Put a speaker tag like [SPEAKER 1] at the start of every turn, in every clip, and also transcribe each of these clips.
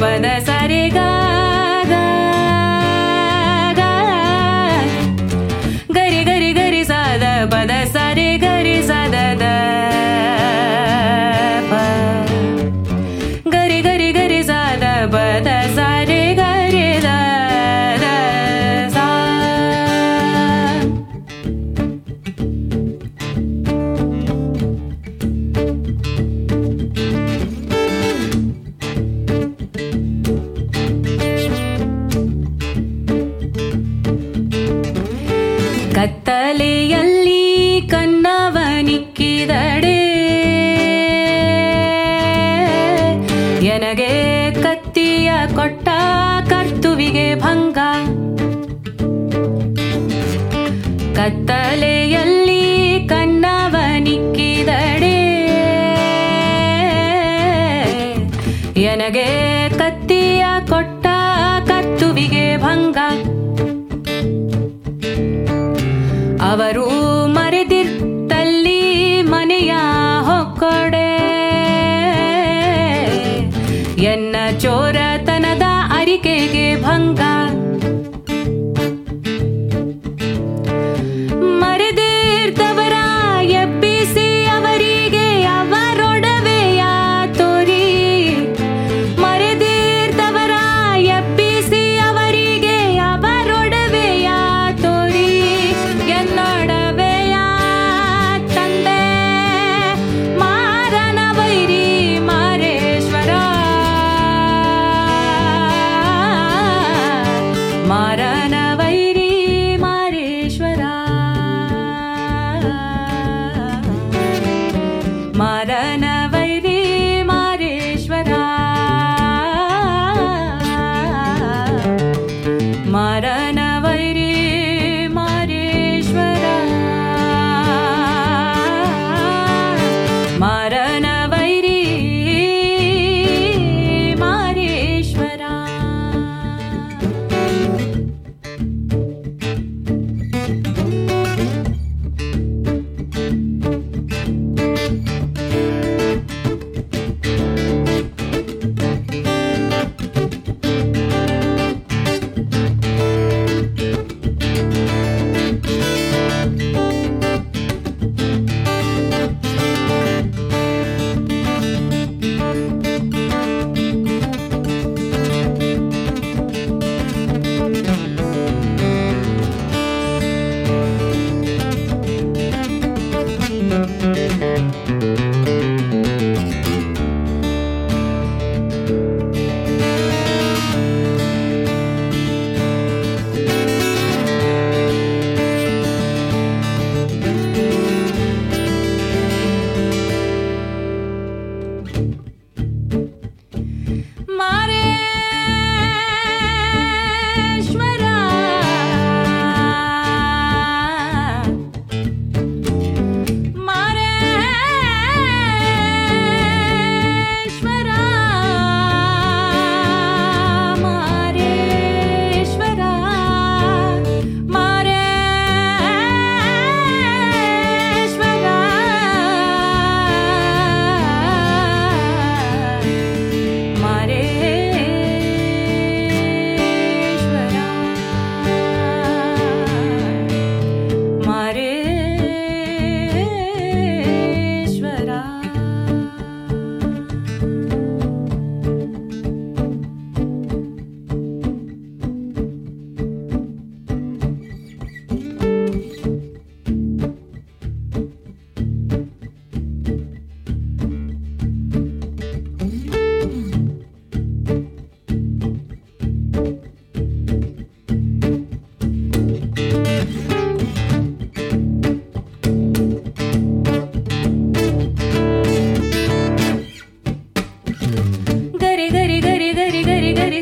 [SPEAKER 1] मनसरे ಕತ್ತಲೆಯಲ್ಲಿ ಕನ್ನವನಿಕ್ಕಿದಡೆ ಎನಗೆ ಕತ್ತಿಯ ಕೊಟ್ಟ ಕರ್ತುವಿಗೆ ಭಂಗ. ಕತ್ತಲೆಯಲ್ಲಿ ಕನ್ನವನಿಕ್ಕಿದಡೆ ಎನಗೆ ಕತ್ತಿಯ ಕೊಟ್ಟ ಕರ್ತುವಿಗೆ ಭಂಗ. ಅವರು ಮರೆದಿರ್ತಲ್ಲಿ ಮನೆಯ ಹೊಕ್ಕೊಡೆ ಎನ್ನ ಚೋರತನದ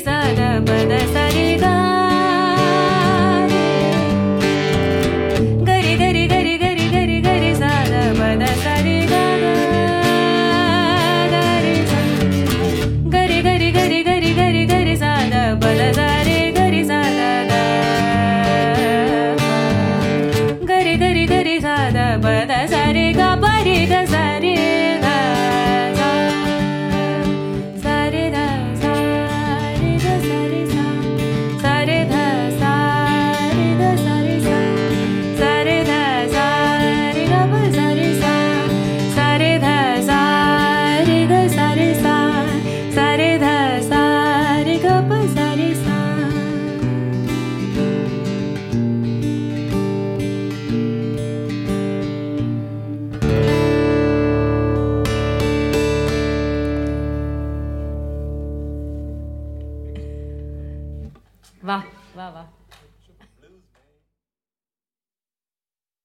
[SPEAKER 1] days.